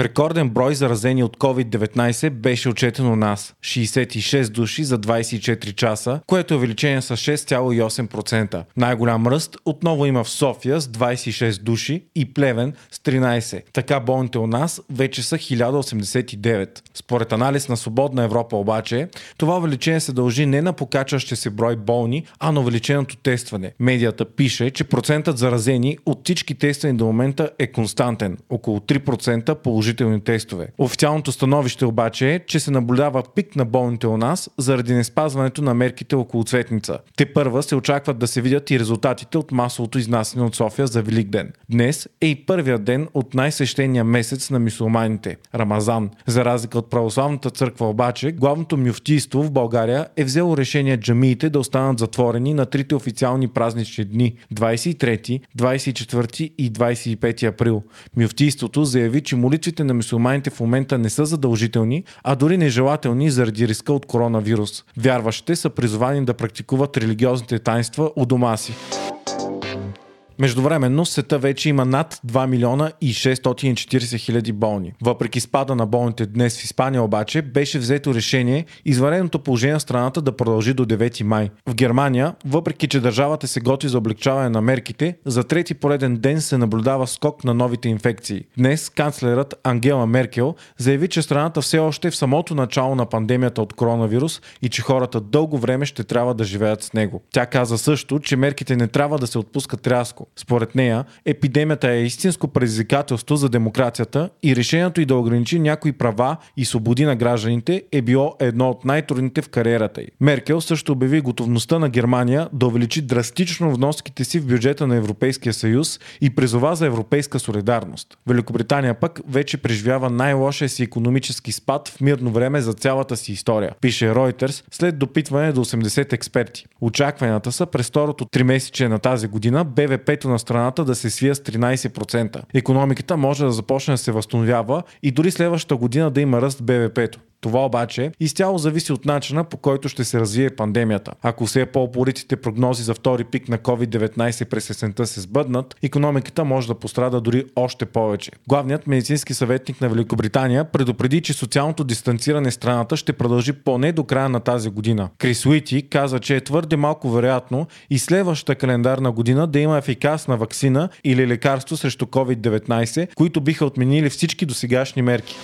Рекорден брой заразени от COVID-19 беше отчетен у нас – 66 души за 24 часа, което е увеличение с 6,8%. Най-голям ръст отново има в София с 26 души и Плевен с 13. Така болните у нас вече са 1089. Според анализ на Свободна Европа обаче, това увеличение се дължи не на покачващи се брой болни, а на увеличеното тестване. Медията пише, че процентът заразени от всички тествани до момента е константен – около 3% положително положителни тестове. Официалното становище обаче е, че се наблюдава пик на болните у нас заради неспазването на мерките около цветница. Те първа се очакват да се видят и резултатите от масовото изнасяне от София за Велик ден. Днес е и първият ден от най-свещения месец на мусулманите – Рамазан. За разлика от православната църква обаче, главното мюфтийство в България е взело решение джамиите да останат затворени на трите официални празнични дни – 23, 24 и 25 април. Мюфтийството заяви, че молитвите молитвите на мусулманите в момента не са задължителни, а дори нежелателни заради риска от коронавирус. Вярващите са призовани да практикуват религиозните таинства у дома си. Междувременно света вече има над 2 милиона и 640 хиляди болни. Въпреки спада на болните днес в Испания обаче, беше взето решение извареното положение в страната да продължи до 9 май. В Германия, въпреки че държавата се готви за облегчаване на мерките, за трети пореден ден се наблюдава скок на новите инфекции. Днес канцлерът Ангела Меркел заяви, че страната все още е в самото начало на пандемията от коронавирус и че хората дълго време ще трябва да живеят с него. Тя каза също, че мерките не трябва да се отпускат рязко. Според нея, епидемията е истинско предизвикателство за демокрацията и решението и да ограничи някои права и свободи на гражданите е било едно от най-трудните в кариерата й. Меркел също обяви готовността на Германия да увеличи драстично вноските си в бюджета на Европейския съюз и призова за европейска солидарност. Великобритания пък вече преживява най-лошия си економически спад в мирно време за цялата си история, пише Reuters след допитване до 80 експерти. Очакванията са през второто тримесечие на тази година БВП на страната да се свия с 13%. Економиката може да започне да се възстановява и дори следващата година да има ръст БВП-то. Това обаче изцяло зависи от начина по който ще се развие пандемията. Ако все по-упоритите прогнози за втори пик на COVID-19 през есента се сбъднат, економиката може да пострада дори още повече. Главният медицински съветник на Великобритания предупреди, че социалното дистанциране страната ще продължи поне до края на тази година. Крис Уити каза, че е твърде малко вероятно и следващата календарна година да има ефикасна вакцина или лекарство срещу COVID-19, които биха отменили всички досегашни мерки.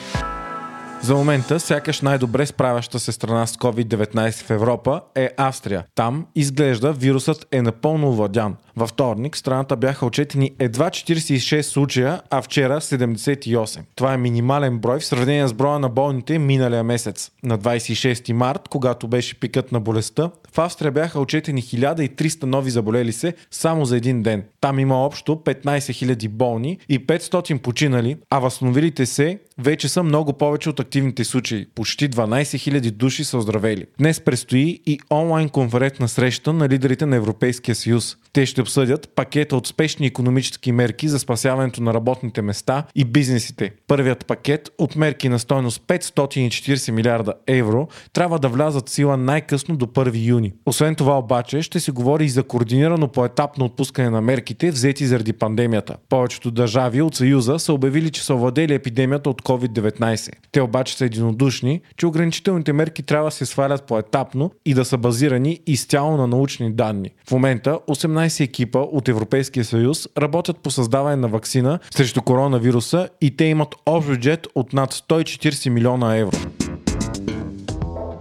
За момента, сякаш най-добре справяща се страна с COVID-19 в Европа е Австрия. Там изглежда вирусът е напълно овладян. Във вторник страната бяха отчетени едва 46 случая, а вчера 78. Това е минимален брой в сравнение с броя на болните миналия месец. На 26 март, когато беше пикът на болестта, в Австрия бяха отчетени 1300 нови заболели се само за един ден. Там има общо 15 000 болни и 500 починали, а възстановилите се вече са много повече от активните случаи. Почти 12 000 души са оздравели. Днес предстои и онлайн конферентна среща на лидерите на Европейския съюз. Те ще обсъдят пакета от спешни економически мерки за спасяването на работните места и бизнесите. Първият пакет от мерки на стойност 540 милиарда евро трябва да влязат в сила най-късно до 1 юни. Освен това обаче ще се говори и за координирано поетапно отпускане на мерките, взети заради пандемията. Повечето държави от Съюза са обявили, че са овладели епидемията от COVID-19. Те обаче са единодушни, че ограничителните мерки трябва да се свалят поетапно и да са базирани изцяло на научни данни. В момента 18 екипа от Европейския съюз работят по създаване на вакцина срещу коронавируса и те имат общ бюджет от над 140 милиона евро.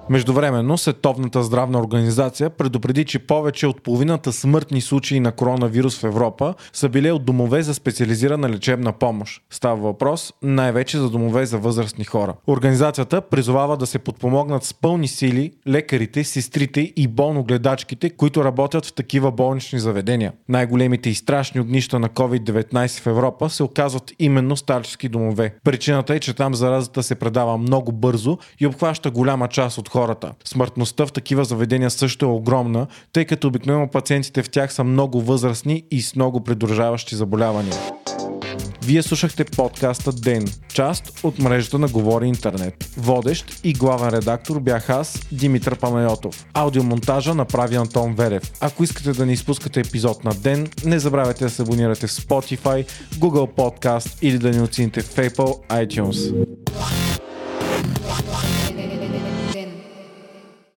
Междувременно, Световната здравна организация предупреди, че повече от половината смъртни случаи на коронавирус в Европа са били от домове за специализирана лечебна помощ. Става въпрос най-вече за домове за възрастни хора. Организацията призовава да се подпомогнат с пълни сили лекарите, сестрите и болногледачките, които работят в такива болнични заведения. Най-големите и страшни огнища на COVID-19 в Европа се оказват именно старчески домове. Причината е, че там заразата се предава много бързо и обхваща голяма част от хората. Смъртността в такива заведения също е огромна, тъй като обикновено пациентите в тях са много възрастни и с много придружаващи заболявания. Вие слушахте подкаста Ден, част от мрежата на Говори Интернет. Водещ и главен редактор бях аз, Димитър Панайотов. Аудиомонтажа направи Антон Верев. Ако искате да не изпускате епизод на Ден, не забравяйте да се абонирате в Spotify, Google Podcast или да ни оцените в Apple iTunes.